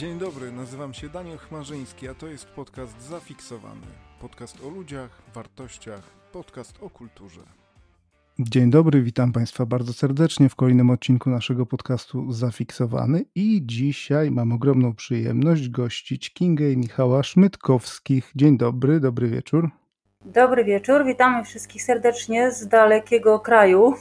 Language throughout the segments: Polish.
Dzień dobry, nazywam się Daniel Chmarzyński, a to jest podcast Zafiksowany. Podcast o ludziach, wartościach, podcast o kulturze. Dzień dobry, witam Państwa bardzo serdecznie w kolejnym odcinku naszego podcastu Zafiksowany i dzisiaj mam ogromną przyjemność gościć Kingę i Michała Szmytkowskich. Dzień dobry, dobry wieczór. Dobry wieczór, witamy wszystkich serdecznie z dalekiego kraju.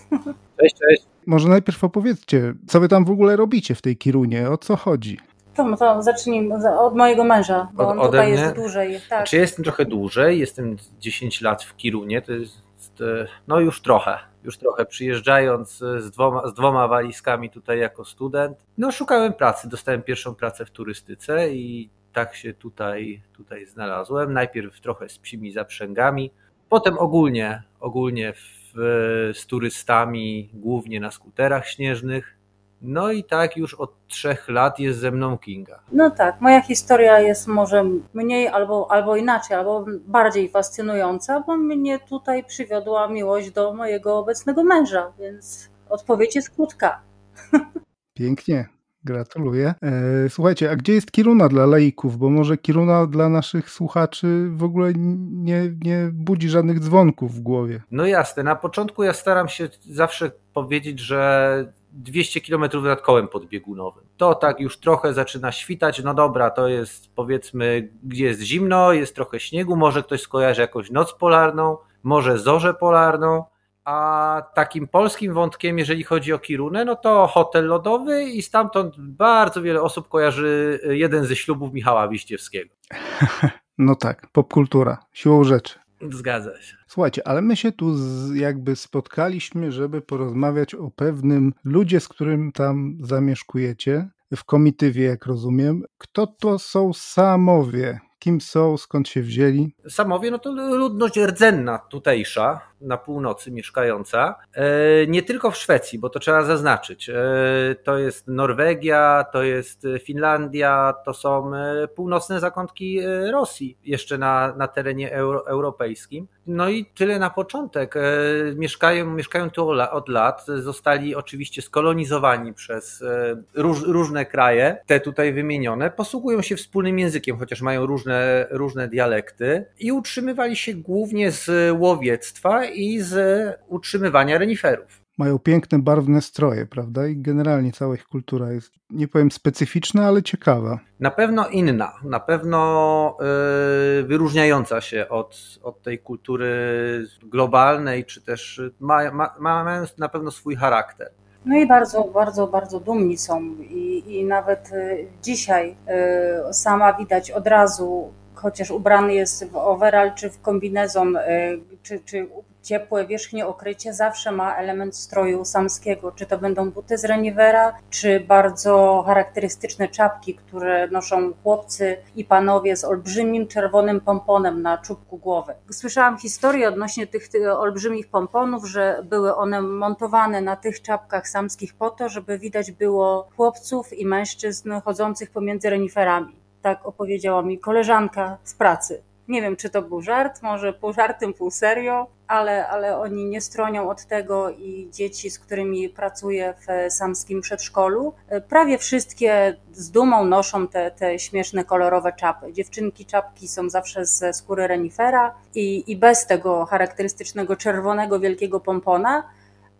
Cześć, cześć. Może najpierw opowiedzcie, co wy tam w ogóle robicie w tej Kirunie, o co chodzi? To, to zacznijmy od mojego męża, bo Od- on tutaj mnie? jest dłużej. Tak. Znaczy jestem trochę dłużej, jestem 10 lat w Kirunie, to jest e, no już trochę, już trochę przyjeżdżając e, z dwoma, z dwoma walizkami tutaj jako student. No szukałem pracy, dostałem pierwszą pracę w turystyce i tak się tutaj, tutaj znalazłem. Najpierw trochę z psimi zaprzęgami, potem ogólnie, ogólnie w, z turystami, głównie na skuterach śnieżnych. No i tak już od trzech lat jest ze mną Kinga. No tak, moja historia jest może mniej albo, albo inaczej, albo bardziej fascynująca, bo mnie tutaj przywiodła miłość do mojego obecnego męża, więc odpowiedź jest krótka. Pięknie, gratuluję. E, Słuchajcie, a gdzie jest Kiruna dla laików? Bo może Kiruna dla naszych słuchaczy w ogóle nie, nie budzi żadnych dzwonków w głowie. No jasne, na początku ja staram się zawsze powiedzieć, że 200 km nad kołem podbiegunowym. To tak już trochę zaczyna świtać, no dobra, to jest powiedzmy, gdzie jest zimno, jest trochę śniegu, może ktoś skojarzy jakąś noc polarną, może zorzę polarną, a takim polskim wątkiem, jeżeli chodzi o Kirunę, no to hotel lodowy i stamtąd bardzo wiele osób kojarzy jeden ze ślubów Michała Wiściewskiego. No tak, popkultura, siłą rzeczy. Zgadza się. Słuchajcie, ale my się tu z, jakby spotkaliśmy, żeby porozmawiać o pewnym ludzie, z którym tam zamieszkujecie, w komitywie, jak rozumiem. Kto to są Samowie? Kim są, skąd się wzięli? Samowie, no to ludność rdzenna tutejsza, na północy mieszkająca, e, nie tylko w Szwecji, bo to trzeba zaznaczyć. E, To jest Norwegia, to jest Finlandia, to są e, północne zakątki Rosji, jeszcze na, na terenie euro, europejskim. No i tyle na początek. Mieszkają, mieszkają tu od lat, zostali oczywiście skolonizowani przez róż, różne kraje, te tutaj wymienione, posługują się wspólnym językiem, chociaż mają różne, różne dialekty i utrzymywali się głównie z łowiectwa i z utrzymywania reniferów. Mają piękne, barwne stroje, prawda? I generalnie cała ich kultura jest, nie powiem specyficzna, ale ciekawa. Na pewno inna, na pewno y, wyróżniająca się od, od tej kultury globalnej, czy też ma, ma, ma, mają na pewno swój charakter. No i bardzo, bardzo, bardzo dumni są i, i nawet y, dzisiaj y, sama widać od razu, chociaż ubrany jest w overall czy w kombinezon, y, czy, czy ciepłe wierzchnie okrycie, zawsze ma element stroju samskiego, czy to będą buty z renivera, czy bardzo charakterystyczne czapki, które noszą chłopcy i panowie z olbrzymim czerwonym pomponem na czubku głowy. Słyszałam historię odnośnie tych olbrzymich pomponów, że były one montowane na tych czapkach samskich po to, żeby widać było chłopców i mężczyzn chodzących pomiędzy reniferami. Tak opowiedziała mi koleżanka z pracy. Nie wiem, czy to był żart, może pół żartem, pół serio, ale, ale oni nie stronią od tego i dzieci, z którymi pracuję w samskim przedszkolu, prawie wszystkie z dumą noszą te, te śmieszne, kolorowe czapy. Dziewczynki czapki są zawsze ze skóry renifera i, i bez tego charakterystycznego czerwonego, wielkiego pompona,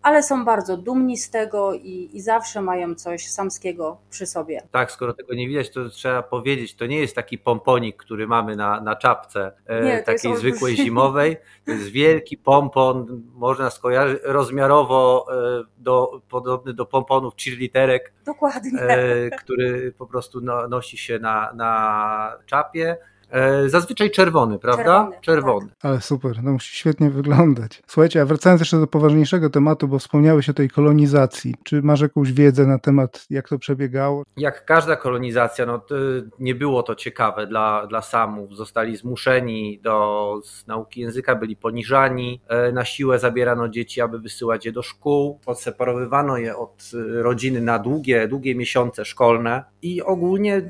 ale są bardzo dumni z tego i, i zawsze mają coś samskiego przy sobie. Tak, skoro tego nie widać, to trzeba powiedzieć, to nie jest taki pomponik, który mamy na, na czapce e, Nie, takiej olbrzymi. zwykłej zimowej. To jest wielki pompon, można skojarzyć rozmiarowo e, do, podobny do pomponów cheerleaderek, Dokładnie. e, który po prostu no, nosi się na, na czapie. E, Zazwyczaj czerwony, prawda? Czerwony, tak. czerwony. Ale super, no musi świetnie wyglądać. Słuchajcie, a wracając jeszcze do poważniejszego tematu, bo wspomniałeś o tej kolonizacji. Czy masz jakąś wiedzę na temat, jak to przebiegało? Jak każda kolonizacja, no to nie było to ciekawe dla, dla Samów. Zostali zmuszeni do z nauki języka, byli poniżani, e, na siłę zabierano dzieci, aby wysyłać je do szkół, odseparowywano je od rodziny na długie, długie miesiące szkolne i ogólnie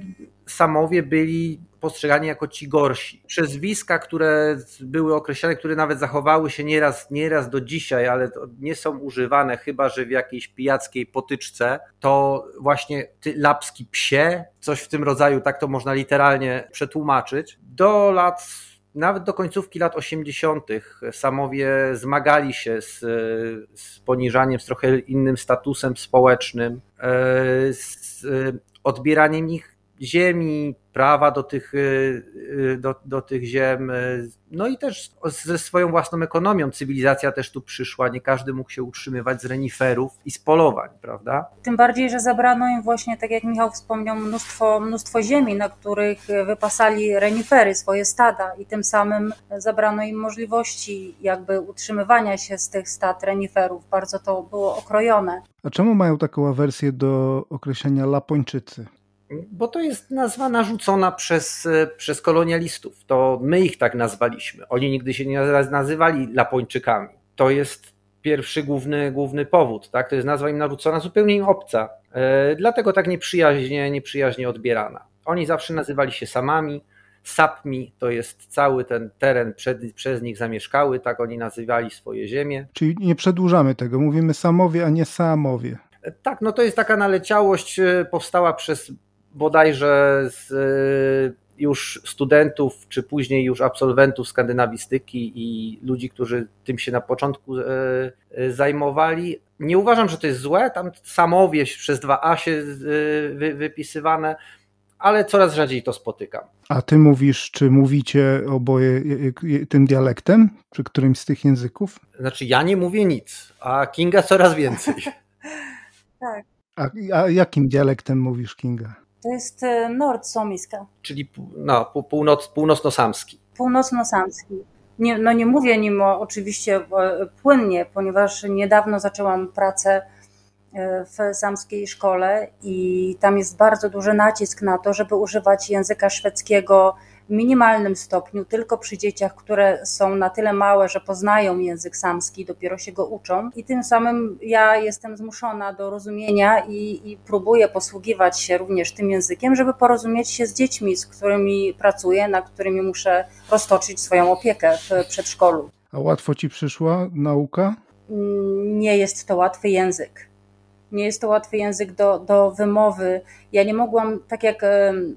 Samowie byli postrzegani jako ci gorsi. Przezwiska, które były określane, które nawet zachowały się nieraz, nieraz do dzisiaj, ale nie są używane, chyba że w jakiejś pijackiej potyczce, to właśnie ty lapski psie, coś w tym rodzaju, tak to można literalnie przetłumaczyć. Do lat nawet do końcówki lat 80. Samowie zmagali się z, z poniżaniem, z trochę innym statusem społecznym, e, z odbieraniem ich ziemi, prawa do tych, y, y, do, do tych ziem, y, no i też ze swoją własną ekonomią. Cywilizacja też tu przyszła, nie każdy mógł się utrzymywać z reniferów i z polowań, prawda? Tym bardziej, że zabrano im właśnie, tak jak Michał wspomniał, mnóstwo, mnóstwo ziemi, na których wypasali renifery, swoje stada i tym samym zabrano im możliwości jakby utrzymywania się z tych stad reniferów. Bardzo to było okrojone. A czemu mają taką awersję do określenia Lapończycy? Bo to jest nazwa narzucona przez, przez kolonialistów. To my ich tak nazwaliśmy. Oni nigdy się nie nazywali Lapończykami. To jest pierwszy główny, główny powód. Tak? To jest nazwa im narzucona, zupełnie im obca. E, dlatego tak nieprzyjaźnie, nieprzyjaźnie odbierana. Oni zawsze nazywali się samami. Sapmi to jest cały ten teren przed, przez nich zamieszkały, tak oni nazywali swoje ziemie. Czyli nie przedłużamy tego, mówimy samowie, a nie samowie. E, tak, no to jest taka naleciałość, e, powstała przez bodajże z y, już studentów, czy później już absolwentów skandynawistyki i ludzi, którzy tym się na początku y, y, zajmowali. Nie uważam, że to jest złe, tam samowieś przez dwa A się wypisywane, ale coraz rzadziej to spotykam. A ty mówisz, czy mówicie oboje tym dialektem, przy którymś z tych języków? Znaczy ja nie mówię nic, a Kinga coraz więcej. tak. A, a jakim dialektem mówisz Kinga? To jest e, Nordsomiska. Czyli no, północ, północno-samski. Północno-samski. Nie, no nie mówię nim oczywiście płynnie, ponieważ niedawno zaczęłam pracę e, w samskiej szkole i tam jest bardzo duży nacisk na to, żeby używać języka szwedzkiego minimalnym stopniu, tylko przy dzieciach, które są na tyle małe, że poznają język samski, dopiero się go uczą. I tym samym ja jestem zmuszona do rozumienia i, i próbuję posługiwać się również tym językiem, żeby porozumieć się z dziećmi, z którymi pracuję, na którymi muszę roztoczyć swoją opiekę w przedszkolu. A łatwo ci przyszła nauka? Nie jest to łatwy język nie jest to łatwy język do, do wymowy. Ja nie mogłam, tak jak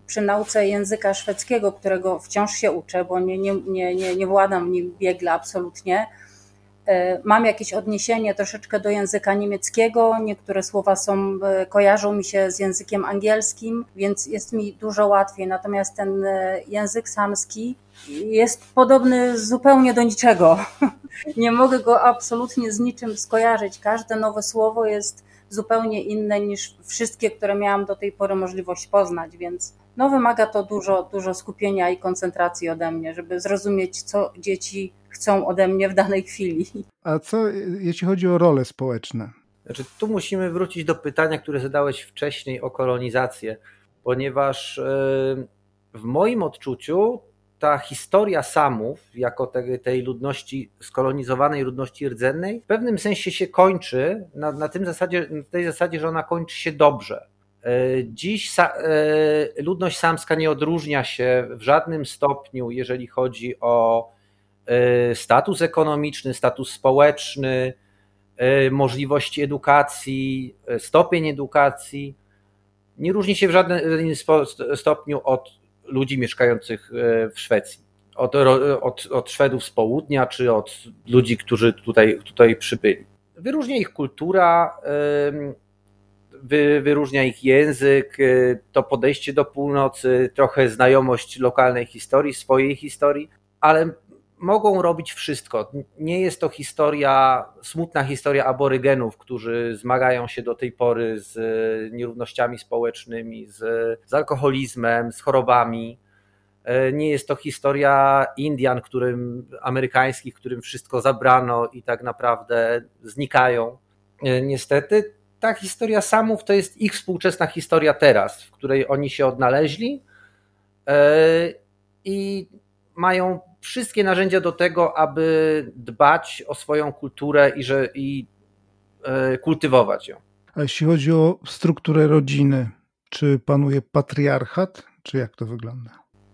przy nauce języka szwedzkiego, którego wciąż się uczę, bo nie, nie, nie, nie, nie władam nim biegle absolutnie, e, Mam jakieś odniesienie troszeczkę do języka niemieckiego, niektóre słowa są, e, kojarzą mi się z językiem angielskim, więc jest mi dużo łatwiej. Natomiast ten e, język samski jest podobny zupełnie do niczego. Nie mogę go absolutnie z niczym skojarzyć. Każde nowe słowo jest zupełnie inne niż wszystkie, które miałam do tej pory możliwość poznać, więc no wymaga to dużo, dużo skupienia i koncentracji ode mnie, żeby zrozumieć, co dzieci chcą ode mnie w danej chwili. A co jeśli chodzi o role społeczne? Znaczy, tu musimy wrócić do pytania, które zadałeś wcześniej o kolonizację, ponieważ e, w moim odczuciu ta historia Samów, jako tej, tej ludności, skolonizowanej ludności rdzennej, w pewnym sensie się kończy na, na tym zasadzie, na tej zasadzie, że ona kończy się dobrze. E, dziś sa, e, ludność samska nie odróżnia się w żadnym stopniu, jeżeli chodzi o e, status ekonomiczny, status społeczny, możliwości edukacji, stopień edukacji. Nie różni się w żadnym stopniu od ludzi mieszkających e, w Szwecji. Od, od, od Szwedów z południa, czy od ludzi, którzy tutaj, tutaj przybyli. Wyróżnia ich kultura, wy, wyróżnia ich język, e, to podejście do północy, trochę znajomość lokalnej historii, swojej historii, ale mogą robić wszystko. Nie jest to historia, smutna historia aborygenów, którzy zmagają się do tej pory z nierównościami społecznymi, z, z alkoholizmem, z chorobami. E, nie jest to historia Indian, którym, amerykańskich, którym wszystko zabrano i tak naprawdę znikają. E, niestety ta historia Samów to jest ich współczesna historia teraz, w której oni się odnaleźli e, i mają wszystkie narzędzia do tego, aby dbać o swoją kulturę i, że, i e, kultywować ją. A jeśli chodzi o strukturę rodziny, czy panuje patriarchat? czy jak to wygląda?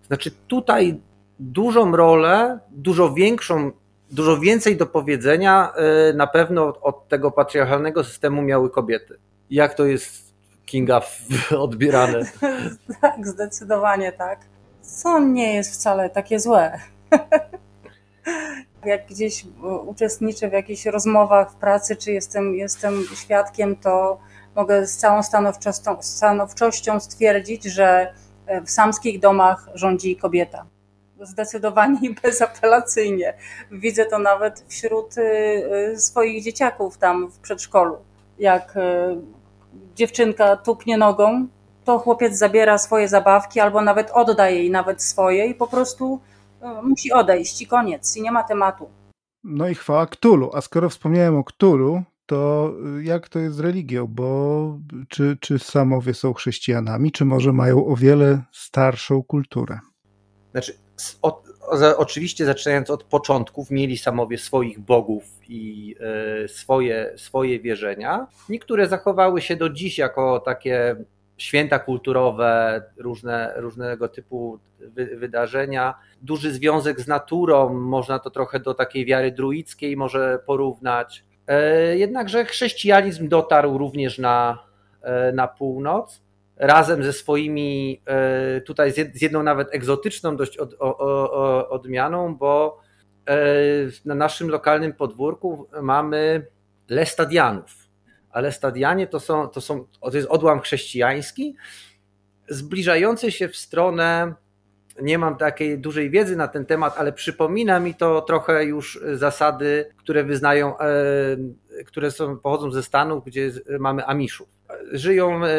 Znaczy tutaj dużą rolę, dużo większą, dużo więcej do powiedzenia y, na pewno od tego patriarchalnego systemu miały kobiety. Jak to jest Kinga odbierane? tak, zdecydowanie tak. Co nie jest wcale takie złe. Jak gdzieś uczestniczę w jakichś rozmowach w pracy, czy jestem, jestem świadkiem, to mogę z całą stanowczością, stwierdzić, że w samskich domach rządzi kobieta. Zdecydowanie i bezapelacyjnie. Widzę to nawet wśród y, swoich dzieciaków tam w przedszkolu. Jak dziewczynka tupnie nogą, to chłopiec zabiera swoje zabawki albo nawet oddaje jej nawet swoje i po prostu musi odejść i koniec, i nie ma tematu. No i chwała Ktulu. A skoro wspomniałem o Ktulu, to jak to jest z religią? Bo czy, czy samowie są chrześcijanami, czy może mają o wiele starszą kulturę? Znaczy, od, oczywiście zaczynając od początków, mieli samowie swoich bogów i y, swoje, swoje wierzenia. Niektóre zachowały się do dziś jako takie święta kulturowe, różne, różnego typu wy, wydarzenia. Duży związek z naturą, można to trochę do takiej wiary druickiej może porównać. E, jednakże chrześcijanizm dotarł również na, e, na północ razem ze swoimi, e, tutaj z jedną nawet egzotyczną dość od, o, o, odmianą, bo na naszym lokalnym podwórku mamy Lestadianów. A Lestadianie to, są, to, są, to jest odłam chrześcijański, zbliżający się w stronę nie mam takiej dużej wiedzy na ten temat, ale przypomina mi to trochę już zasady, które wyznają, e, które są, pochodzą ze Stanów, gdzie mamy Amiszów. Żyją e,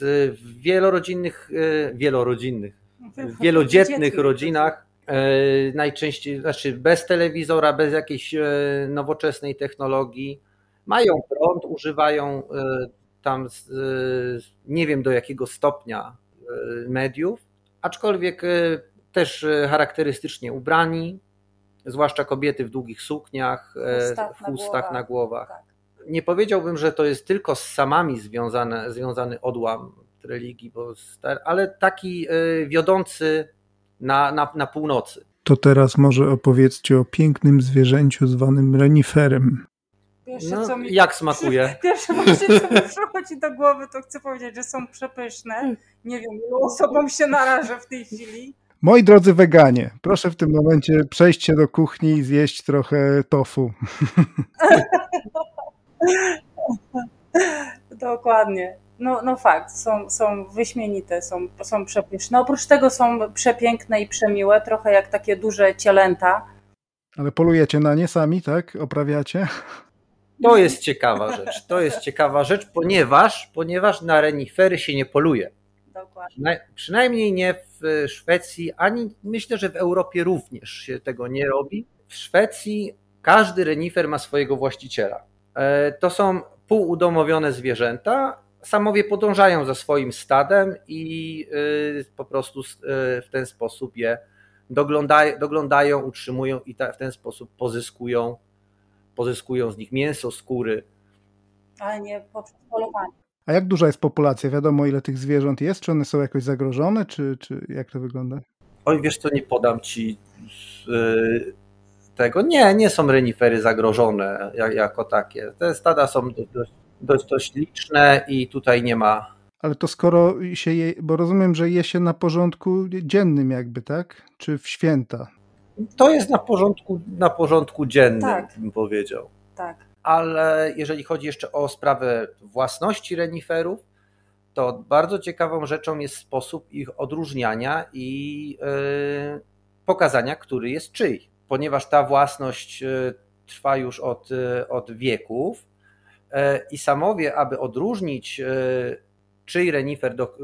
w wielorodzinnych, e, wielorodzinnych, wielodzietnych rodzinach, najczęściej, znaczy bez telewizora, bez jakiejś nowoczesnej technologii. Mają prąd, używają tam nie wiem do jakiego stopnia mediów aczkolwiek też charakterystycznie ubrani, zwłaszcza kobiety w długich sukniach, e, w chustach na głowach. Tak. Nie powiedziałbym, że to jest tylko z samami związane, związany odłam religii, bo ale taki wiodący na, na, na północy. To teraz może opowiedzcie o pięknym zwierzęciu zwanym reniferem. Pierwsze, no, mi, jak smakuje? Pierwsze właśnie, co mi przychodzi do głowy, to chcę powiedzieć, że są przepyszne. Nie wiem, ilu osobom się narażę w tej chwili. Moi drodzy weganie, proszę w tym momencie przejść się do kuchni i zjeść trochę tofu. Dokładnie. No, no fakt, są, są wyśmienite, są, są przepyszne. Oprócz tego są przepiękne i przemiłe, trochę jak takie duże cielęta. Ale polujecie na nie sami, tak? Oprawiacie? To jest ciekawa rzecz. To jest ciekawa rzecz, ponieważ, ponieważ na renifery się nie poluje. Dokładnie. Przynajmniej nie w Szwecji, ani myślę, że w Europie również się tego nie robi. W Szwecji każdy renifer ma swojego właściciela. E, to są półudomowione zwierzęta. Samowie podążają za swoim stadem i e, po prostu e, w ten sposób je doglądają, doglądają utrzymują i w ten sposób pozyskują pozyskują z nich mięso, skóry. Ale nie poprzez polowanie. A jak duża jest populacja? Wiadomo, ile tych zwierząt jest? Czy one są jakoś zagrożone, czy, czy jak to wygląda? Oj, wiesz co, nie podam ci yy, tego. Nie, nie są renifery zagrożone jak, jako takie. Te stada są dość, dość, dość liczne i tutaj nie ma ale to skoro się je, bo rozumiem, że je się na porządku dziennym jakby, tak? Czy w święta? To jest na porządku, na porządku dziennym, tak. bym powiedział. Tak. Ale jeżeli chodzi jeszcze o sprawę własności reniferów, to bardzo ciekawą rzeczą jest sposób ich odróżniania i yy, pokazania, który jest czyj. Ponieważ ta własność yy, trwa już od, yy, od wieków i samowie, aby odróżnić czyj renifer, do,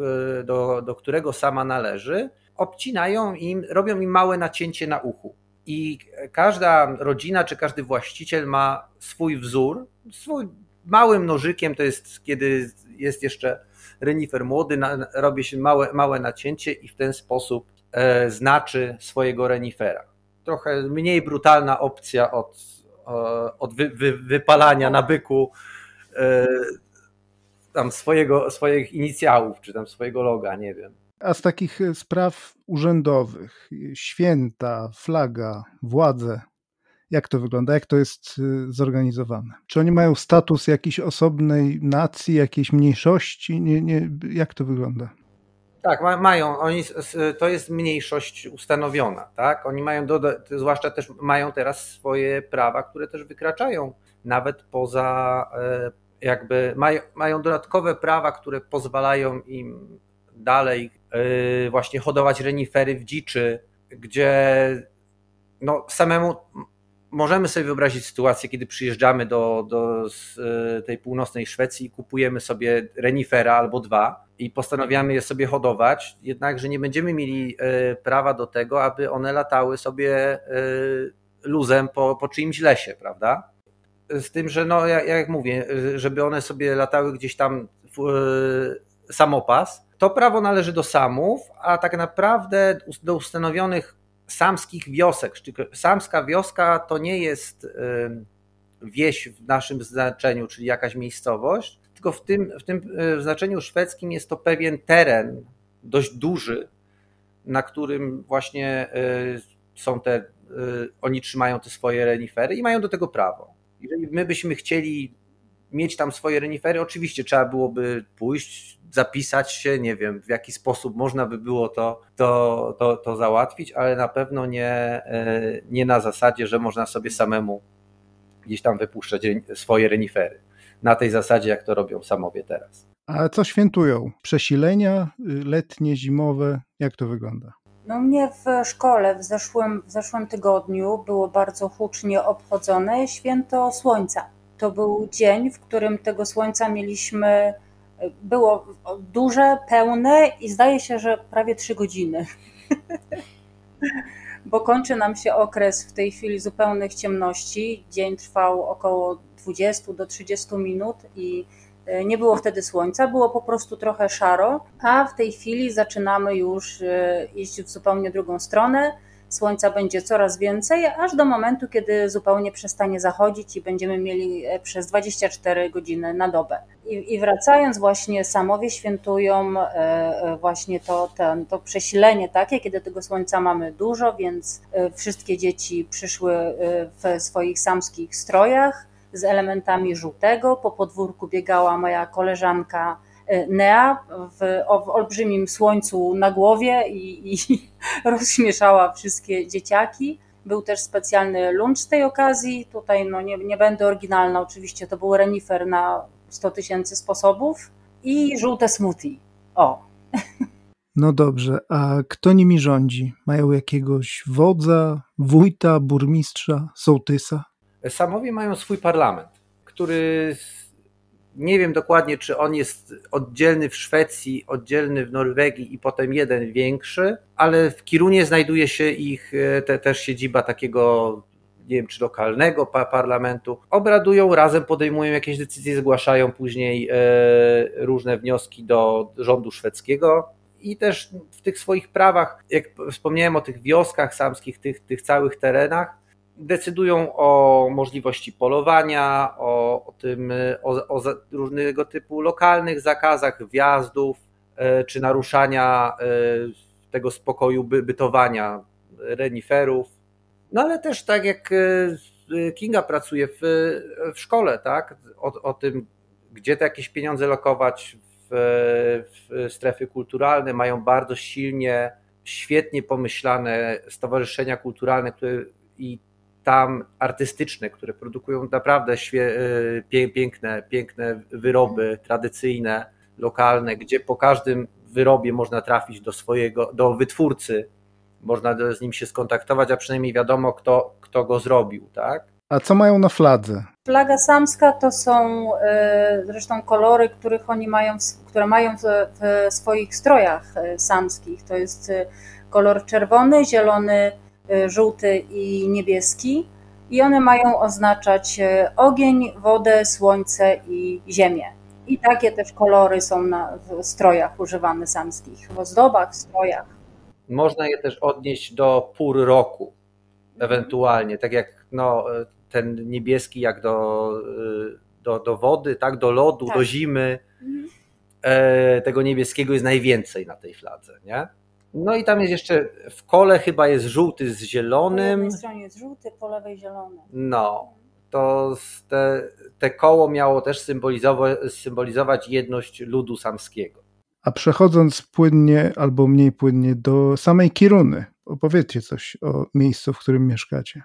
do, do którego sama należy, obcinają im, robią im małe nacięcie na uchu. I każda rodzina czy każdy właściciel ma swój wzór, swój małym nożykiem, to jest kiedy jest jeszcze renifer młody, na, robi się małe, małe nacięcie i w ten sposób e, znaczy swojego renifera. Trochę mniej brutalna opcja od, e, od wy, wy, wypalania na byku e, tam swojego, swoich inicjałów, czy tam swojego loga, nie wiem. A z takich spraw urzędowych, święta, flaga, władze, jak to wygląda? Jak to jest y, zorganizowane? Czy oni mają status jakiejś osobnej nacji, jakiejś mniejszości? Nie, nie, jak to wygląda? Tak, mają. Oni, to jest mniejszość ustanowiona, tak? Oni mają, do, zwłaszcza też mają teraz swoje prawa, które też wykraczają nawet poza, e, jakby mają, mają dodatkowe prawa, które pozwalają im dalej e, właśnie hodować renifery w dziczy, gdzie no samemu możemy sobie wyobrazić sytuację, kiedy przyjeżdżamy do, do e, tej północnej Szwecji i kupujemy sobie renifera albo dwa i postanawiamy je sobie hodować, jednakże nie będziemy mieli e, prawa do tego, aby one latały sobie luzem po, po czyimś lesie, prawda? Z tym, że no, jak, jak mówię, żeby one sobie latały gdzieś tam w samopas, to prawo należy do samów, a tak naprawdę do ustanowionych samskich wiosek. Samska wioska to nie jest wieś w naszym znaczeniu, czyli jakaś miejscowość, tylko w tym, w tym w znaczeniu szwedzkim jest to pewien teren dość duży, na którym właśnie są te, oni trzymają te swoje renifery i mają do tego prawo. Jeżeli my byśmy chcieli mieć tam swoje renifery, oczywiście trzeba byłoby pójść, zapisać się, nie wiem w jaki sposób można by było to, to, to, to załatwić, ale na pewno nie, e, nie na zasadzie, że można sobie samemu gdzieś tam wypuszczać swoje renifery. Na tej zasadzie, jak to robią samowie teraz. A co świętują? Przesilenia letnie, zimowe? Jak to wygląda? No mnie w szkole w zeszłym, w zeszłym tygodniu było bardzo hucznie obchodzone święto słońca. To był dzień, w którym tego słońca mieliśmy było duże, pełne i zdaje się, że prawie trzy godziny. Bo kończy nam się okres w tej chwili zupełnych ciemności. Dzień trwał około 20 do 30 minut i e, nie było wtedy słońca, było po prostu trochę szaro, a w tej chwili zaczynamy już e, iść w zupełnie drugą stronę słońca będzie coraz więcej, aż do momentu, kiedy zupełnie przestanie zachodzić i będziemy mieli e, przez 24 godziny na dobę. I, i wracając właśnie, samowie świętują e, e, właśnie to, ten, to przesilenie takie, kiedy tego słońca mamy dużo, więc wszystkie dzieci przyszły w swoich samskich strojach z elementami żółtego. Po podwórku biegała moja koleżanka Nea w, w olbrzymim słońcu na głowie i, i rozśmieszała wszystkie dzieciaki. Był też specjalny lunch z tej okazji. Tutaj no nie, nie będę oryginalna, oczywiście to był renifer na 100 tysięcy sposobów i żółte smoothie. O. No dobrze, a kto nimi rządzi? Mają jakiegoś wodza, wójta, burmistrza, sołtysa? Samowie mają swój parlament, który nie wiem dokładnie, czy on jest oddzielny w Szwecji, oddzielny w Norwegii i potem jeden większy, ale w Kirunie znajduje się ich e, te, też siedziba takiego nie wiem, czy lokalnego parlamentu, obradują razem, podejmują jakieś decyzje, zgłaszają później e, różne wnioski do rządu szwedzkiego. I też w tych swoich prawach, jak wspomniałem o tych wioskach samskich, tych, tych całych terenach, decydują o możliwości polowania, o, o tym, o, o różnego typu lokalnych zakazach wjazdów e, czy naruszania e, tego spokoju by, bytowania reniferów. No ale też tak jak e, Kinga pracuje w, w szkole, tak? O, o tym, gdzie te jakieś pieniądze lokować w, w strefy kulturalne, mają bardzo silnie, świetnie pomyślane stowarzyszenia kulturalne, które i tam artystyczne, które produkują naprawdę e, piękne, piękne wyroby tradycyjne, lokalne, gdzie po każdym wyrobie można trafić do swojego, do wytwórcy, można z nim się skontaktować, a przynajmniej wiadomo, kto, kto go zrobił, tak? A co mają na fladze? Flaga samska to są e, zresztą kolory, których oni mają, które mają w, w swoich strojach e, samskich. To jest kolor czerwony, zielony, żółty i niebieski i one mają oznaczać y, ogień, wodę, słońce i ziemię. I takie też kolory są na, w strojach używane samskich, w ozdobach, w strojach. Można je też odnieść do pór roku, ewentualnie, tak jak no, ten niebieski jak do, y, do, do wody, tak, do lodu, tak. do zimy. Mhm. e, tego niebieskiego jest najwięcej na tej fladze, nie? No i tam jest jeszcze w kole chyba jest żółty z zielonym. Po jednej stronie jest żółty, po lewej zielony. No, to te, te koło miało też symbolizować, symbolizować jedność ludu samskiego. A przechodząc płynnie albo mniej płynnie do samej Kiruny, opowiedzcie coś o miejscu, w którym mieszkacie.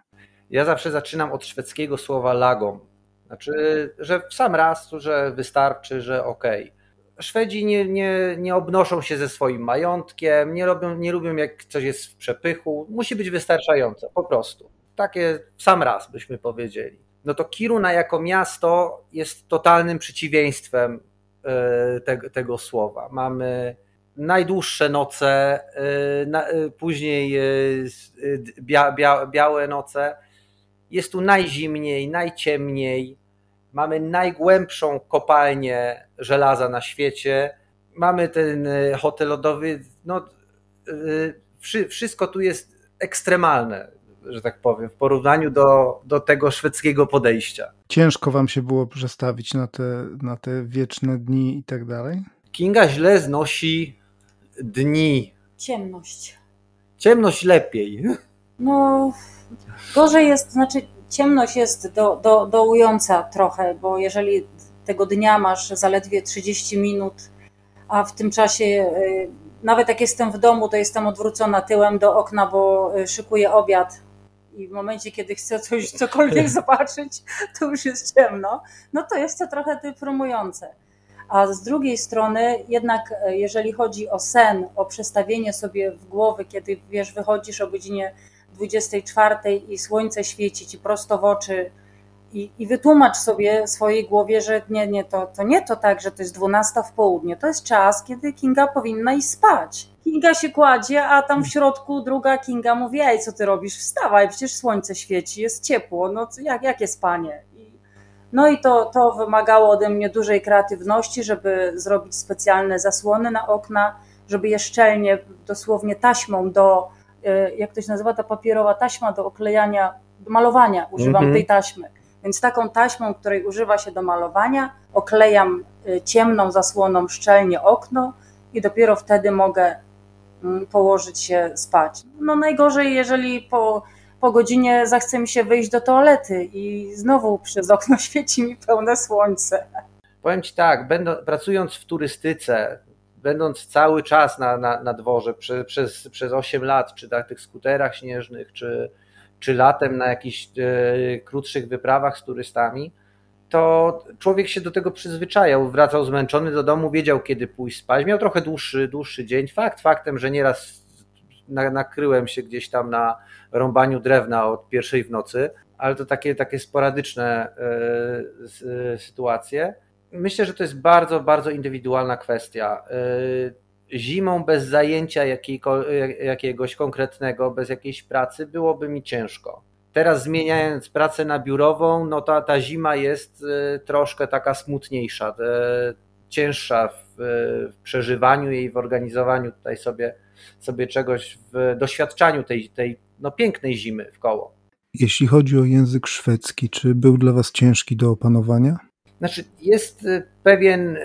Ja zawsze zaczynam od szwedzkiego słowa lagom. Znaczy, że w sam raz, że wystarczy, że okej. Okay. Szwedzi nie, nie, nie obnoszą się ze swoim majątkiem, nie, robią, nie lubią jak coś jest w przepychu. Musi być wystarczające, po prostu. Takie sam raz byśmy powiedzieli. No to Kiruna jako miasto jest totalnym przeciwieństwem e, tego, tego słowa. Mamy najdłuższe noce, e, e, później bia, bia, białe noce. Jest tu najzimniej, najciemniej. Mamy najgłębszą kopalnię żelaza na świecie. Mamy ten hotel lodowy. No, wszystko tu jest ekstremalne że tak powiem, w porównaniu do, do tego szwedzkiego podejścia. Ciężko wam się było przestawić na te, na te wieczne dni i tak dalej? Kinga źle znosi dni. Ciemność. Ciemność lepiej. No, gorzej jest, znaczy ciemność jest do, do, dołująca trochę, bo jeżeli tego dnia masz zaledwie 30 minut, a w tym czasie y, nawet jak jestem w domu, to jestem odwrócona tyłem do okna, bo y, szykuję obiad i w momencie, kiedy chcę coś, cokolwiek zobaczyć, to już jest ciemno, no to jest to trochę deprymujące. A z drugiej strony, jednak e, jeżeli chodzi o sen, o przestawienie sobie w głowy, kiedy wiesz, wychodzisz o godzinie 24 i słońce świeci ci prosto w oczy i, i wytłumacz sobie swojej głowie, że nie, nie, to, to nie to tak, że to jest 12 w południe, to jest czas, kiedy Kinga powinna iść spać. Kinga się kładzie, a tam w środku druga Kinga mówi, ej, co ty robisz? Wstawaj, przecież słońce świeci, jest ciepło, no jak, jakie spanie? No i to, to wymagało ode mnie dużej kreatywności, żeby zrobić specjalne zasłony na okna, żeby je szczelnie, dosłownie taśmą do, jak to się nazywa, ta papierowa taśma do oklejania, do malowania, używam mm -hmm. tej taśmy. Więc taką taśmą, której używa się do malowania, oklejam e, ciemną zasłoną szczelnie okno i dopiero wtedy mogę Mm, położyć się spać. No najgorzej, jeżeli po, po godzinie zachce mi się wyjść do toalety i znowu przez okno świeci mi pełne słońce. Powiem Ci tak, będą, pracując w turystyce, będąc cały czas na, na, na dworze przez, przez 8 lat, czy na tych skuterach śnieżnych, czy, czy latem na jakichś e, krótszych wyprawach z turystami, to człowiek się do tego przyzwyczajał, wracał zmęczony do domu, wiedział kiedy pójść spać, miał trochę dłuższy, dłuższy dzień. Fakt faktem, że nieraz nakryłem się gdzieś tam na rąbaniu drewna od pierwszej w nocy, ale to takie, takie sporadyczne e, sytuacje. Myślę, że to jest bardzo, bardzo indywidualna kwestia. E, zimą bez zajęcia jakiegoś konkretnego, bez jakiejś pracy byłoby mi ciężko Teraz zmieniając pracę na biurową, no ta, ta zima jest e, troszkę taka smutniejsza, e, cięższa w, w przeżywaniu jej, w organizowaniu tutaj sobie, sobie czegoś, w doświadczaniu tej, tej no, pięknej zimy w koło. Jeśli chodzi o język szwedzki, czy był dla Was ciężki do opanowania? Znaczy, jest e, pewien,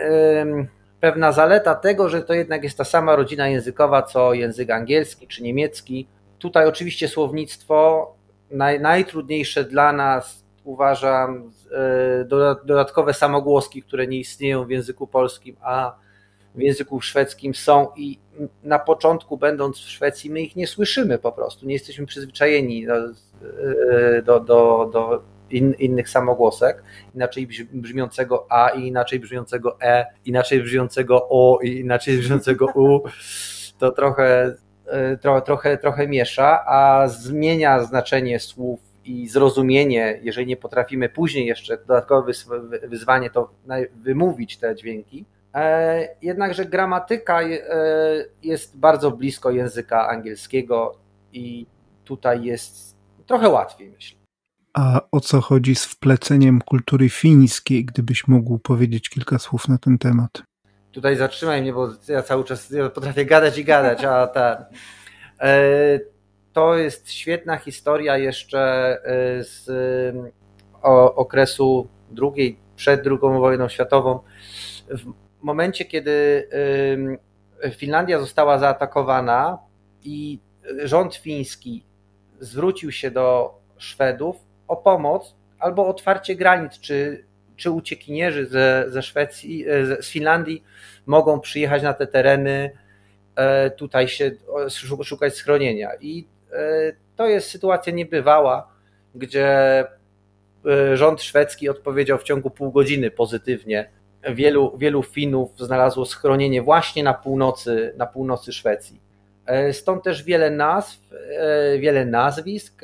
pewna zaleta tego, że to jednak jest ta sama rodzina językowa, co język angielski czy niemiecki. Tutaj oczywiście słownictwo naj, najtrudniejsze dla nas uważam e, dodatkowe samogłoski, które nie istnieją w języku polskim, a w języku szwedzkim są i na początku będąc w Szwecji my ich nie słyszymy po prostu, nie jesteśmy przyzwyczajeni do, e, do, do, do in, innych samogłosek, inaczej brzmiącego A i inaczej brzmiącego E, inaczej brzmiącego O i inaczej brzmiącego U, to trochę E, tro, trochę, trochę miesza, a zmienia znaczenie słów i zrozumienie, jeżeli nie potrafimy później jeszcze dodatkowe wyzwanie to wymówić te dźwięki. E, jednakże gramatyka e, jest bardzo blisko języka angielskiego i tutaj jest trochę łatwiej, myślę. A o co chodzi z wpleceniem kultury fińskiej, gdybyś mógł powiedzieć kilka słów na ten temat? tutaj zatrzymaj mnie, bo ja cały czas potrafię gadać i gadać, a ten. E, to jest świetna historia jeszcze e, z okresu drugiej, przed II wojną światową. momencie, kiedy Finlandia została zaatakowana i rząd fiński zwrócił się do Szwedów o pomoc albo otwarcie granic, czy, czy uciekinierzy ze, ze Szwecji, e, z Finlandii mogą przyjechać na te tereny, e, tutaj się szukać schronienia. I e, to jest sytuacja niebywała, gdzie rząd szwedzki odpowiedział w ciągu pół godziny pozytywnie. Wielu, wielu Finów znalazło schronienie właśnie na północy, na północy Szwecji. Stąd też wiele nazw, wiele nazwisk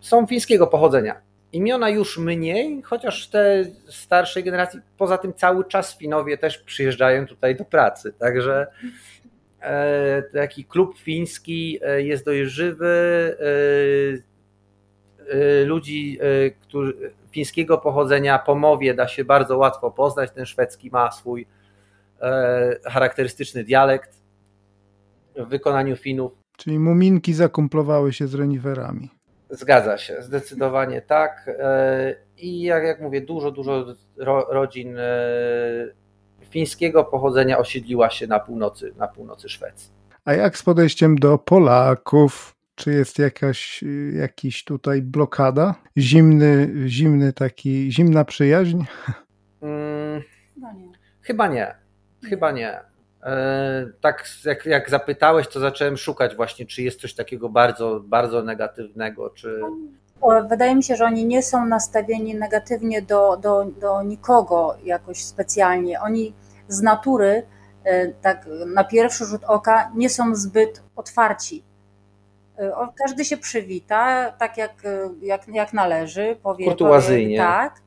są fińskiego pochodzenia. Imiona już mniej, chociaż te starszej generacji, poza tym cały czas Finowie też przyjeżdżają tutaj do pracy, także e, taki klub fiński e, jest dość żywy. E, ludzi którzy, fińskiego pochodzenia po mowie da się bardzo łatwo poznać. Ten szwedzki ma swój charakterystyczny dialekt w wykonaniu Finów. Czyli muminki zakumplowały się z reniferami. Zgadza się, zdecydowanie tak. E, I jak, jak mówię, dużo, dużo rodzin e, fińskiego pochodzenia osiedliła się na północy, na północy Szwecji. A jak z podejściem do Polaków? Czy jest jakaś jakiś tutaj blokada? Zimny, zimny taki, zimna przyjaźń? Hmm, chyba nie. Chyba nie. E, tak jak, jak zapytałeś, to zacząłem szukać właśnie, czy jest coś takiego bardzo, bardzo negatywnego, czy... Wydaje mi się, że oni nie są nastawieni negatywnie do, do, do nikogo jakoś specjalnie. Oni z natury, e, tak na pierwszy rzut oka, nie są zbyt otwarci. E, każdy się przywita, tak jak, jak, jak należy, powie, Kurtuazyjnie. tak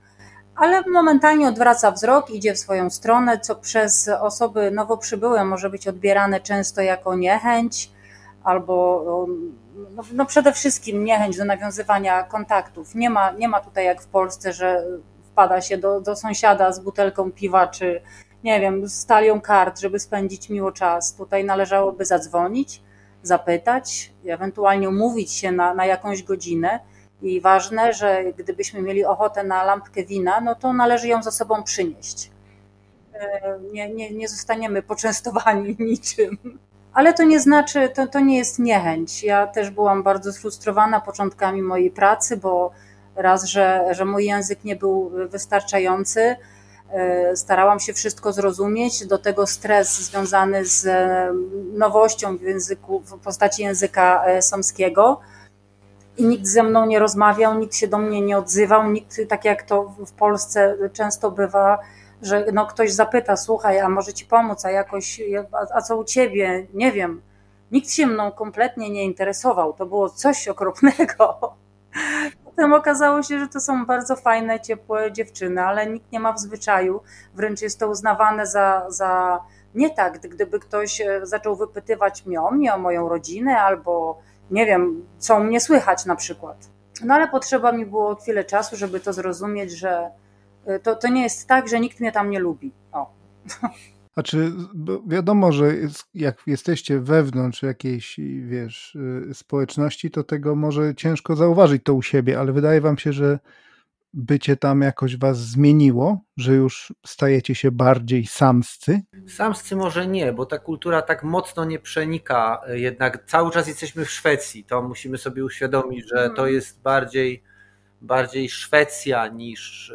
ale momentalnie odwraca wzrok, idzie w swoją stronę, co przez osoby nowo przybyłe może być odbierane często jako niechęć albo no, no przede wszystkim niechęć do nawiązywania kontaktów. Nie ma, nie ma tutaj jak w Polsce, że wpada się do, do sąsiada z butelką piwa czy nie wiem, z talią kart, żeby spędzić miło czas. Tutaj należałoby zadzwonić, zapytać, ewentualnie umówić się na, na jakąś godzinę i ważne, że gdybyśmy mieli ochotę na lampkę wina, no to należy ją za sobą przynieść. E, nie, nie, nie zostaniemy poczęstowani niczym. Ale to nie znaczy, to, to nie jest niechęć. Ja też byłam bardzo sfrustrowana początkami mojej pracy, bo raz, że, że mój język nie był wystarczający, e, starałam się wszystko zrozumieć, do tego stres związany z e, nowością w języku, w postaci języka somskiego i nikt ze mną nie rozmawiał, nikt się do mnie nie odzywał, nikt, tak jak to w Polsce często bywa, że no ktoś zapyta, słuchaj, a może ci pomóc, a jakoś, a, a co u ciebie, nie wiem. Nikt się mną kompletnie nie interesował, to było coś okropnego. Potem okazało się, że to są bardzo fajne, ciepłe dziewczyny, ale nikt nie ma w zwyczaju, wręcz jest to uznawane za, za nie tak, gdyby ktoś e, zaczął wypytywać mnie o mnie, o moją rodzinę albo nie wiem, co mnie słychać na przykład. No ale potrzeba mi było chwilę czasu, żeby to zrozumieć, że y, to, to nie jest tak, że nikt mnie tam nie lubi. O. A czy wiadomo, że jak jesteście wewnątrz jakiejś, wiesz, y, społeczności, to tego może ciężko zauważyć to u siebie, ale wydaje wam się, że bycie tam jakoś was zmieniło, że już stajecie się bardziej samscy? Samscy może nie, bo ta kultura tak mocno nie przenika. Jednak cały czas jesteśmy w Szwecji. To musimy sobie uświadomić, że to mhm. jest bardziej, bardziej Szwecja niż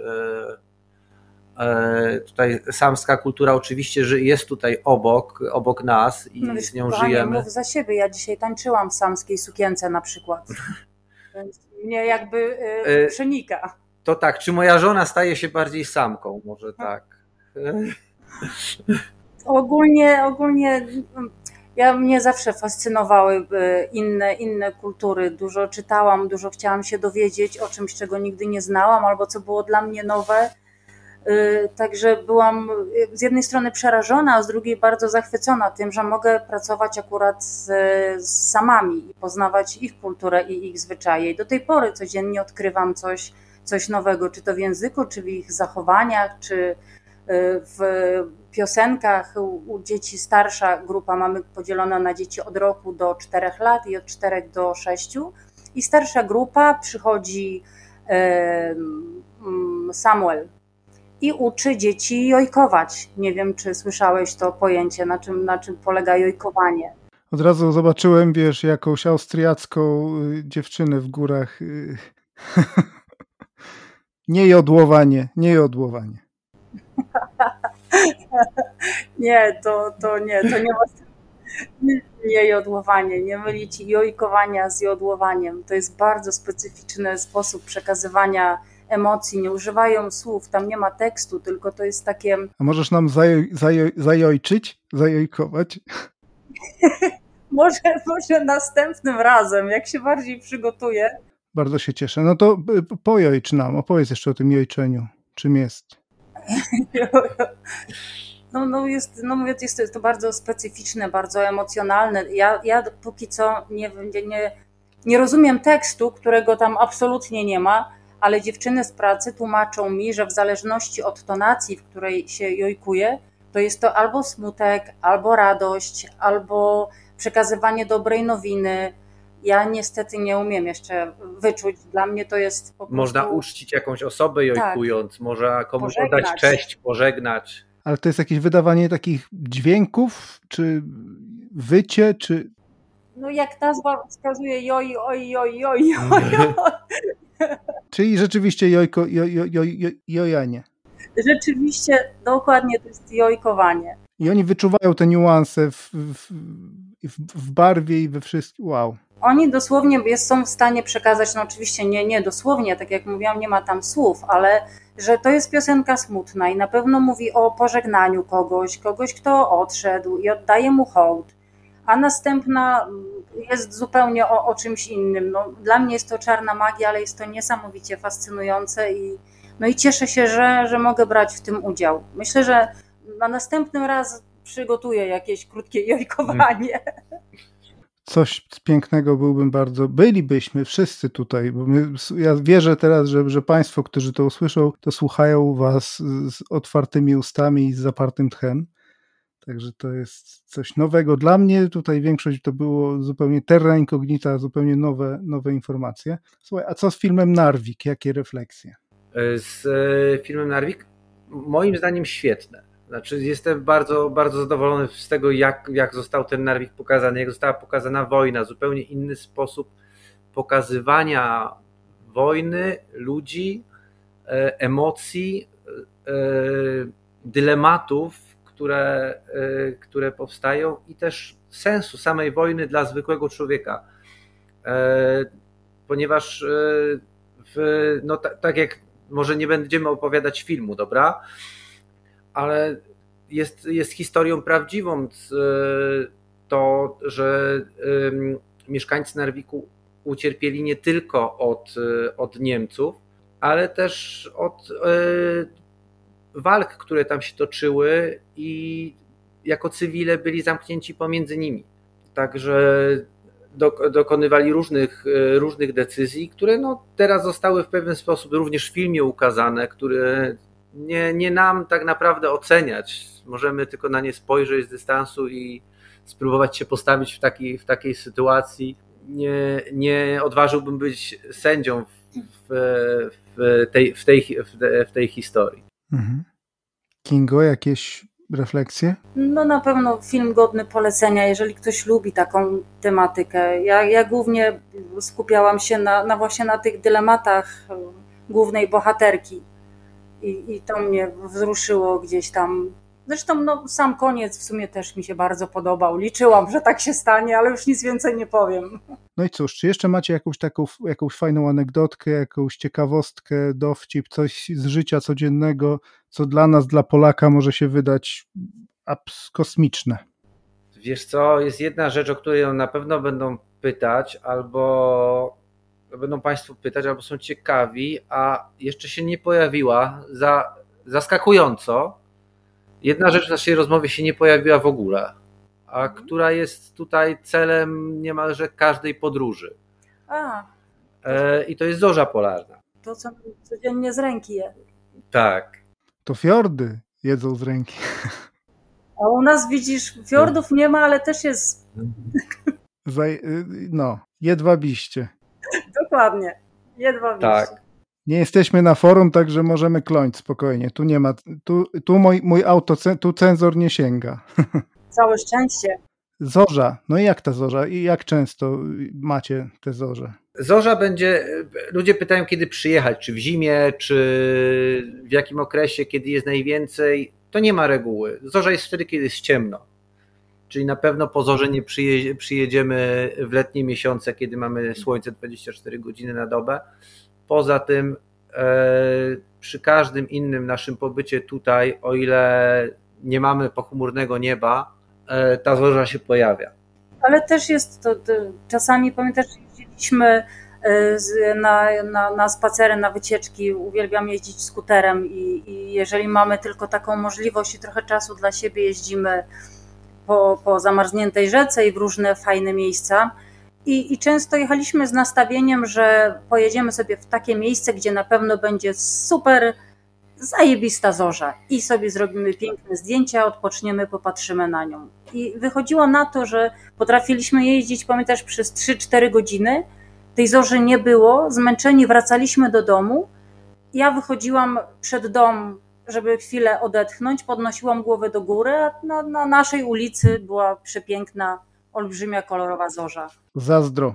e, e, tutaj samska kultura oczywiście jest tutaj obok, obok nas i no z nią żyjemy. Mów za siebie. Ja dzisiaj tańczyłam w samskiej sukience na przykład. Więc mnie jakby e, przenika. To tak, czy moja żona staje się bardziej samką? Może tak. Ogólnie, ogólnie ja mnie zawsze fascynowały inne, inne kultury. Dużo czytałam, dużo chciałam się dowiedzieć o czymś, czego nigdy nie znałam, albo co było dla mnie nowe. Y, także byłam z jednej strony przerażona, a z drugiej bardzo zachwycona tym, że mogę pracować akurat z, z samami i poznawać ich kulturę i ich zwyczaje. I do tej pory codziennie odkrywam coś coś nowego, czy to w języku, czy w ich zachowaniach, czy y, w piosenkach u dzieci starsza grupa mamy podzielona na dzieci od roku do 4 lat i od 4 do 6 i starsza grupa przychodzi Samuel i uczy dzieci jojkować. Nie wiem, czy słyszałeś to pojęcie, na czym, na czym polega jojkowanie. Od razu zobaczyłem, wiesz, jakąś austriacką y, dziewczynę w górach. Nie jodłowanie, nie jodłowanie. nie, to, to nie, to nie ma nie jodłowanie, nie mylić jojkowania z jodłowaniem. To jest bardzo specyficzny sposób przekazywania emocji, nie używają słów, tam nie ma tekstu, tylko to jest takie... A możesz nam zajoj, zajoj, zajojczyć, zajojkować? może, może następnym razem, jak się bardziej przygotuję. Bardzo się cieszę. No to y, pojojcz nam, opowiedz jeszcze o tym jojczeniu. Czym jest? no, no jest, no mówię, jest to bardzo specyficzne, bardzo emocjonalne. Ja, ja póki co nie, nie, nie rozumiem tekstu, którego tam absolutnie nie ma, ale dziewczyny z pracy tłumaczą mi, że w zależności od tonacji, w której się jojkuje, to jest to albo smutek, albo radość, albo przekazywanie dobrej nowiny. Ja niestety nie umiem jeszcze wyczuć. Dla mnie to jest po prostu... Można uczcić jakąś osobę jojkując, tak. można komuś pożegnać. oddać cześć, pożegnać. Ale to jest jakieś wydawanie takich dźwięków, czy wycie, czy... No jak nazwa wskazuje joj, oj, joj, joj, joj. Czyli rzeczywiście jojko, jo, jo, jo, jo, jojanie. Rzeczywiście, dokładnie to jest jojkowanie. I oni wyczuwają te niuanse w, w, w, w barwie i we wszystkim. Wow. Oni dosłownie są w stanie przekazać, no oczywiście nie, nie dosłownie, tak jak mówiłam, nie ma tam słów, ale że to jest piosenka smutna i na pewno mówi o pożegnaniu kogoś, kogoś, kto odszedł i oddaje mu hołd, a następna jest zupełnie o, o czymś innym. No, dla mnie jest to czarna magia, ale jest to niesamowicie fascynujące i, no i cieszę się, że, że mogę brać w tym udział. Myślę, że na następny raz przygotuję jakieś krótkie jojkowanie. Coś pięknego byłbym bardzo, bylibyśmy wszyscy tutaj, bo my, ja wierzę teraz, że, że Państwo, którzy to usłyszą, to słuchają Was z otwartymi ustami i z zapartym tchem. Także to jest coś nowego dla mnie. Tutaj większość to było zupełnie terra incognita, zupełnie nowe, nowe informacje. Słuchaj, a co z filmem Narwik? Jakie refleksje? Z e, filmem Narwik? Moim zdaniem świetne. Znaczy jestem bardzo, bardzo zadowolony z tego, jak, jak został ten Narwik pokazany, jak została pokazana wojna, zupełnie inny sposób pokazywania wojny, ludzi, e, emocji, e, dylematów, które, e, które powstają i też sensu samej wojny dla zwykłego człowieka. Ponieważ w, no, tak jak może nie będziemy opowiadać filmu, dobra? Ale jest, jest historią prawdziwą to, że mieszkańcy Narwiku ucierpieli nie tylko od, od Niemców, ale też od e, walk, które tam się toczyły i jako cywile byli zamknięci pomiędzy nimi. Także dokonywali różnych, e, różnych decyzji, które no teraz zostały w pewien sposób również w filmie ukazane, które nie, nie nam tak naprawdę oceniać. Możemy tylko na nie spojrzeć z dystansu i spróbować się postawić w takiej, w takiej sytuacji. Nie, nie odważyłbym być sędzią w, w, tej, w, tej, w tej historii. Mhm. Kingo, jakieś refleksje? No na pewno film godny polecenia, jeżeli ktoś lubi taką tematykę. Ja, ja głównie skupiałam się na, na właśnie na tych dylematach głównej bohaterki i, i to mnie wzruszyło gdzieś tam. Zresztą no, sam koniec w sumie też mi się bardzo podobał. Liczyłam, że tak się stanie, ale już nic więcej nie powiem. No i cóż, czy jeszcze macie jakąś taką jakąś fajną anegdotkę, jakąś ciekawostkę, dowcip, coś z życia codziennego, co dla nas, dla Polaka może się wydać kosmiczne? Wiesz co, jest jedna rzecz, o której na pewno będą pytać, albo będą Państwo pytać albo są ciekawi, a jeszcze się nie pojawiła za, zaskakująco. Jedna rzecz w naszej rozmowie się nie pojawiła w ogóle, a mhm. która jest tutaj celem niemalże każdej podróży. A. E, I to jest zorza polarna. To, co codziennie z ręki je. Tak. To fiordy jedzą z ręki. A u nas widzisz, fiordów nie ma, ale też jest. Zaj, no, jedwabiście. Dokładnie. Jedwabiście. Tak. Nie jesteśmy na forum, także możemy kląć spokojnie. Tu nie ma, tu, tu mój, mój auto, tu cenzor nie sięga. Całe szczęście. Zorza. No i jak ta zorza? I jak często macie te zorze? Zorza będzie, ludzie pytają kiedy przyjechać, czy w zimie, czy w jakim okresie, kiedy jest najwięcej. To nie ma reguły. Zorza jest wtedy, kiedy jest ciemno. Czyli na pewno po nie przyjedziemy w letnie miesiące, kiedy mamy słońce 24 godziny na dobę. Poza tym e, przy każdym innym naszym pobycie tutaj, o ile nie mamy pochmurnego nieba, e, ta zorza się pojawia. Ale też jest to, czasami pamiętasz, jeździliśmy e, na, na, na spacery, na wycieczki, uwielbiam jeździć skuterem i, i jeżeli mamy tylko taką możliwość i trochę czasu dla siebie jeździmy po, po zamarzniętej rzece i w różne fajne miejsca, i, I, często jechaliśmy z nastawieniem, że pojedziemy sobie w takie miejsce, gdzie na pewno będzie super zajebista zorza i sobie zrobimy piękne zdjęcia, odpoczniemy, popatrzymy na nią. I wychodziło na to, że potrafiliśmy jeździć, pamiętasz, przez 3-4 godziny. Tej zorzy nie było, zmęczeni wracaliśmy do domu. Ja wychodziłam przed dom, żeby chwilę odetchnąć, podnosiłam głowę do góry, a na, na naszej ulicy była przepiękna olbrzymia kolorowa zorza. Zazdro.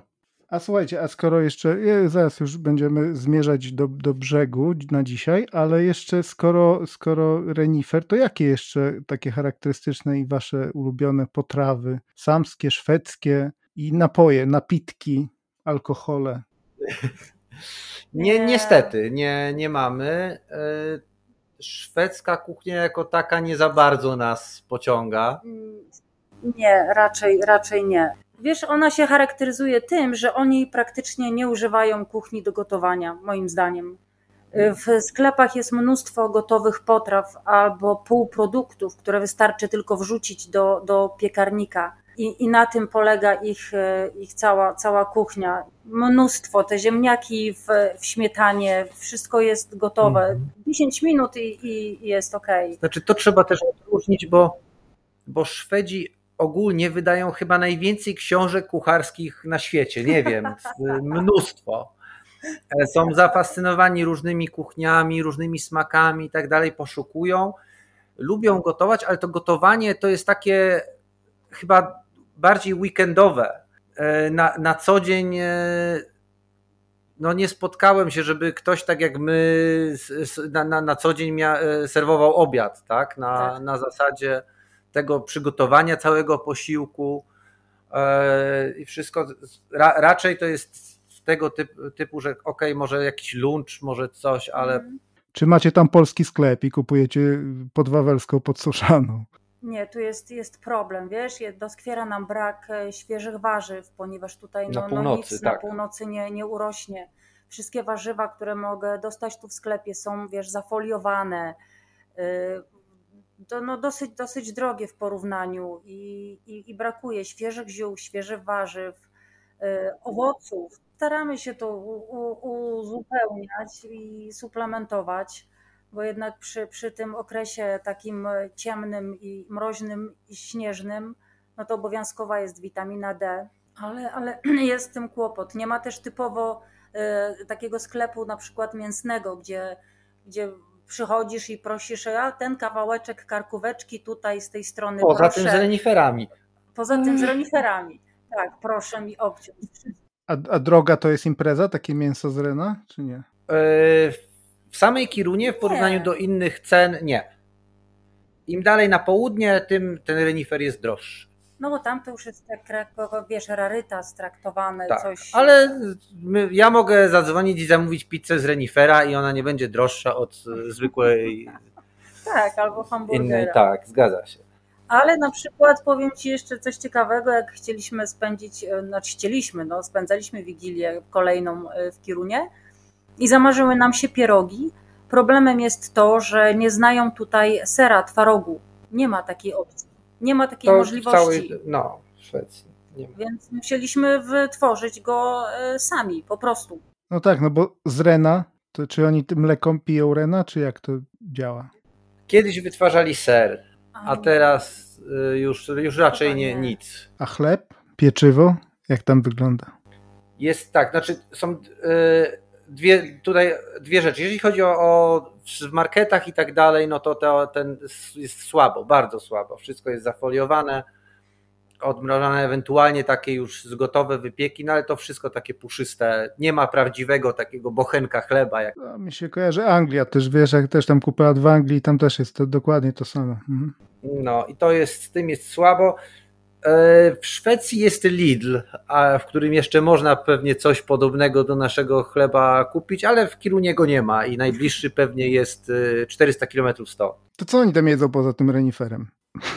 A słuchajcie, a skoro jeszcze, zaraz już będziemy zmierzać do, do brzegu na dzisiaj, ale jeszcze skoro, skoro renifer, to jakie jeszcze takie charakterystyczne i wasze ulubione potrawy, samskie, szwedzkie i napoje, napitki, alkohole? Nie, niestety, nie, nie mamy. Szwedzka kuchnia jako taka nie za bardzo nas pociąga. Mm, nie, raczej, raczej nie. Wiesz, ona się charakteryzuje tym, że oni praktycznie nie używają kuchni do gotowania, moim zdaniem. W sklepach jest mnóstwo gotowych potraw albo półproduktów, które wystarczy tylko wrzucić do, do piekarnika. I, I na tym polega ich, ich cała, cała kuchnia. Mnóstwo, te ziemniaki w, w śmietanie, wszystko jest gotowe. Mm. 10 minut i, i jest ok. Znaczy, to trzeba też odróżnić, bo, bo Szwedzi ogólnie wydają chyba najwięcej książek kucharskich na świecie. Nie wiem, mnóstwo. E, są zafascynowani różnymi kuchniami, różnymi smakami i tak dalej, poszukują. Lubią gotować, ale to gotowanie to jest takie chyba bardziej weekendowe. E, na, na co dzień e, no nie spotkałem się, żeby ktoś tak jak my na, na, na co dzień mia, serwował obiad, tak? Na, tak. na zasadzie tego przygotowania całego posiłku e, i wszystko. Ra, raczej to jest tego typu, typu że ok, może jakiś lunch, może coś, ale. Mhm. Czy macie tam polski sklep i kupujecie podwawelską podsuszaną? Nie, tu jest, jest problem, wiesz, doskwiera nam brak e, świeżych warzyw, ponieważ tutaj no, północy, no nic tak. na północy nie, nie urośnie. Wszystkie warzywa, które mogę dostać tu w sklepie są, wiesz, zafoliowane to no dosyć, dosyć drogie w porównaniu i, i, i brakuje świeżych ziół, świeżych warzyw, y, owoców. Staramy się to uzupełniać i suplementować, bo jednak przy, przy tym okresie takim ciemnym i mroźnym i śnieżnym, no to obowiązkowa jest witamina D, ale, ale jest z tym kłopot. Nie ma też typowo y, takiego sklepu na przykład mięsnego, gdzie, gdzie przychodzisz i prosisz, a ten kawałeczek karkóweczki tutaj z tej strony. Poza proszę. tym z reniferami. Poza tym z reniferami. Tak, proszę mi obciąć. A, a droga to jest impreza, takie mięso z rena, czy nie? E, w samej Kirunie w porównaniu nie. do innych cen nie. Im dalej na południe, tym ten renifer jest droższy. No bo tam to już jest tak, wiesz, rarytas traktowany, tak, coś. Ale my, ja mogę zadzwonić i zamówić pizzę z renifera i ona nie będzie droższa od zwykłej. tak, albo hamburgera. Innej, tak, zgadza się. Ale na przykład powiem Ci jeszcze coś ciekawego, jak chcieliśmy spędzić, e, znaczy chcieliśmy, no, spędzaliśmy Wigilię kolejną e, w Kirunie i zamarzyły nam się pierogi. Problemem jest to, że nie znają tutaj sera, twarogu. Nie ma takiej opcji. Nie ma takiej to możliwości. Całej, no, w Szwecji. Więc musieliśmy wytworzyć go e, sami, po prostu. No tak, no bo z Rena, to czy oni tym mleką piją Rena, czy jak to działa? Kiedyś wytwarzali ser, a teraz e, już, już raczej nie, nic. A chleb, pieczywo, jak tam wygląda? Jest tak, znaczy są, yy, dwie, tutaj dwie rzeczy. Jeżeli chodzi o, o w marketach i tak dalej, no to, to ten jest słabo, bardzo słabo. Wszystko jest zafoliowane, odmrażane, ewentualnie takie już z gotowe wypieki, no ale to wszystko takie puszyste. Nie ma prawdziwego takiego bochenka chleba. Jak... Mi się kojarzy Anglia też, wiesz, jak też tam kupę w Anglii, tam też jest to dokładnie to samo. Mhm. No i to jest, z tym jest słabo. E, w Szwecji jest Lidl, w którym jeszcze można pewnie coś podobnego do naszego chleba kupić, ale w Kirunie go nie ma i najbliższy pewnie jest 400 km stąd. To co oni tam jedzą poza tym reniferem?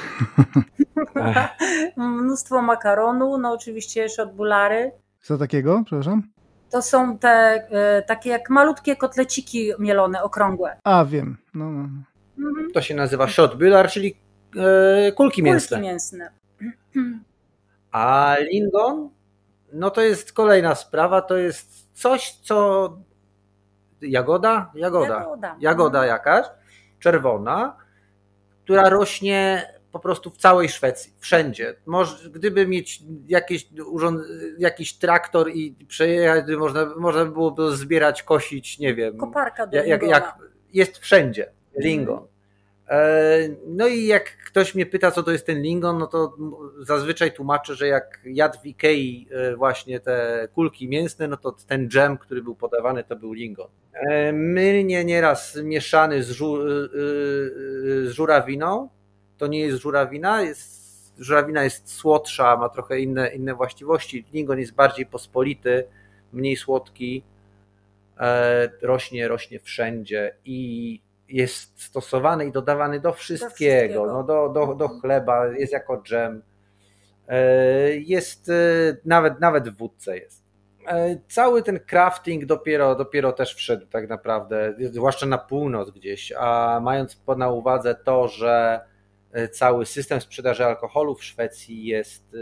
Mnóstwo makaronu, no oczywiście bulary. Co takiego, przepraszam? To są te e, takie jak malutkie kotleciki mielone, okrągłe. A, wiem. No, no. no. Mhm. To się nazywa shotbülar, czyli e, kulki mięsne. Kulki mięsne. A lingon? No to jest kolejna sprawa, to jest coś, co jagoda? Jagoda. Jagoda, jagoda mhm. jakaś, czerwona, która rośnie po prostu w całej Szwecji, wszędzie. Może, gdyby mieć jakieś urząd, jakiś traktor i przejechać, można, można by było zbierać, kosić, nie wiem. Koparka do jak, jak Jest wszędzie lingon. E, no i jak ktoś mnie pyta, co to jest ten lingon, no to zazwyczaj tłumaczę, że jak jadł w Ikei e, właśnie te kulki mięsne, no to ten dżem, który był podawany, to był lingon. E, Mylnie nieraz mieszany z, żu z żurawiną. To nie jest żurawina, jest, żurawina jest słodsza, ma trochę inne, inne właściwości. Lingon jest bardziej pospolity, mniej słodki, rośnie, rośnie wszędzie i jest stosowany i dodawany do wszystkiego, do, wszystkiego. No do, do, do chleba, jest jako dżem, e, jest e, nawet, nawet w wódce jest. E, cały ten crafting dopiero, dopiero też wszedł tak naprawdę, zwłaszcza na północ gdzieś, a mając na uwadze to, że cały system sprzedaży alkoholu w Szwecji jest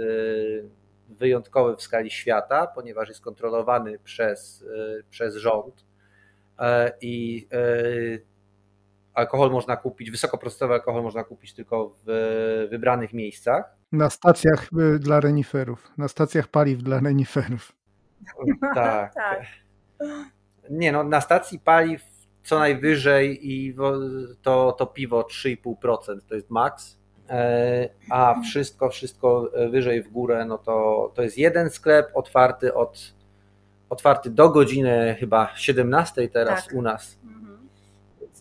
wyjątkowy w skali świata, ponieważ jest kontrolowany przez, przez rząd i alkohol można kupić, wysokoprocentowy alkohol można kupić tylko w wybranych miejscach. Na stacjach y, dla reniferów, na stacjach paliw dla reniferów. Tak. tak. Nie no, na stacji paliw co najwyżej i to, to piwo 3,5% to jest maks, e, a wszystko, wszystko wyżej w górę, no to, to jest jeden sklep otwarty od otwarty do godziny chyba 17 teraz tak. u nas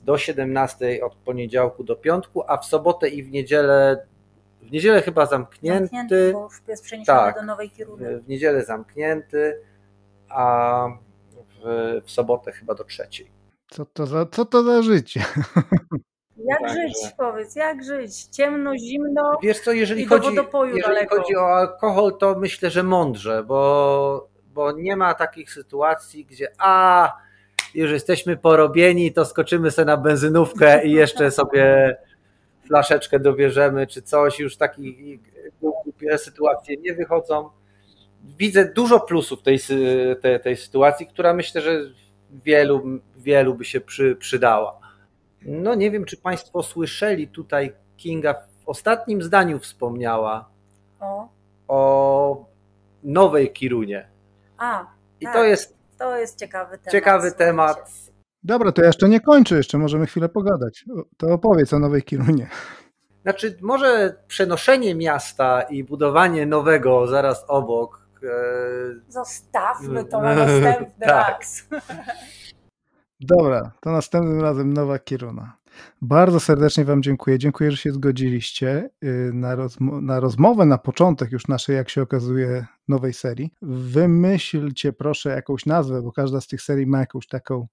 do 17 od poniedziałku do piątku, a w sobotę i w niedzielę w niedzielę chyba zamknięty. Zamknięty, bo już jest przeniesiony tak, do nowej. W niedzielę zamknięty, a w, w sobotę chyba do trzeciej. Co to za, co to za życie? Jak Także... żyć, powiedz, jak żyć? Ciemno, zimno. Wiesz co, jeżeli, chodzi, jeżeli chodzi o alkohol, to myślę, że mądrze, bo, bo nie ma takich sytuacji, gdzie a już jesteśmy porobieni, to skoczymy sobie na benzynówkę i jeszcze sobie flaszeczkę dobierzemy, czy coś, już takie sytuacje nie wychodzą. Widzę dużo plusów tej, tej, tej sytuacji, która myślę, że wielu, wielu by się przy, przydała. No nie wiem, czy Państwo słyszeli tutaj Kinga w ostatnim zdaniu wspomniała o, o nowej Kirunie. A, I tak. to jest to jest ciekawy temat. Ciekawy temat. Dobra, to ja jeszcze nie kończę, jeszcze możemy chwilę pogadać. To opowiedz o Nowej Kirunie. Znaczy, może przenoszenie miasta i budowanie nowego zaraz obok. E... Zostawmy to na następny tak. raz. Dobra, to następnym razem Nowa Kiruna. Bardzo serdecznie Wam dziękuję. Dziękuję, że się zgodziliście y, na, rozmo na rozmowę na początek już naszej, jak się okazuje, nowej serii. Wymyślcie proszę jakąś nazwę, bo każda z tych serii ma jakąś taką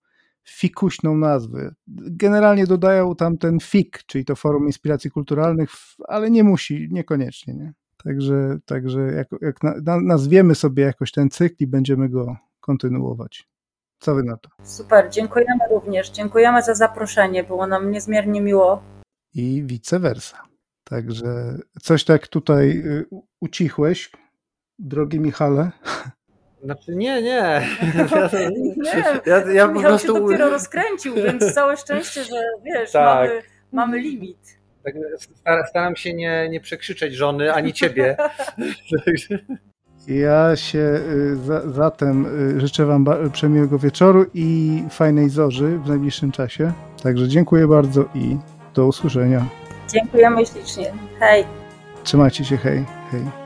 fikuśną nazwę. Generalnie dodają tam ten FIK, czyli to Forum Inspiracji Kulturalnych, ale nie musi, niekoniecznie. Nie? Także, także jak, jak na, nazwiemy sobie jakoś ten cykl i będziemy go kontynuować. Co wy na to? Super, dziękujemy również. Dziękujemy za zaproszenie. Było nam niezmiernie miło. I vice versa. Także coś tak tutaj y, ucichłeś, drogi Michale. Znaczy nie, nie. nie, ja, ja po prostu... się dopiero rozkręcił, więc całe szczęście, że wiesz, tak. mamy, mamy limit. Tak, staram się nie, nie przekrzyczeć żony, ani ciebie. Ja się y, za, zatem y, życzę Wam przemiłego wieczoru i fajnej zorzy w najbliższym czasie. Także dziękuję bardzo i do usłyszenia. Dziękujemy ślicznie. Hej. Trzymajcie się, hej, hej.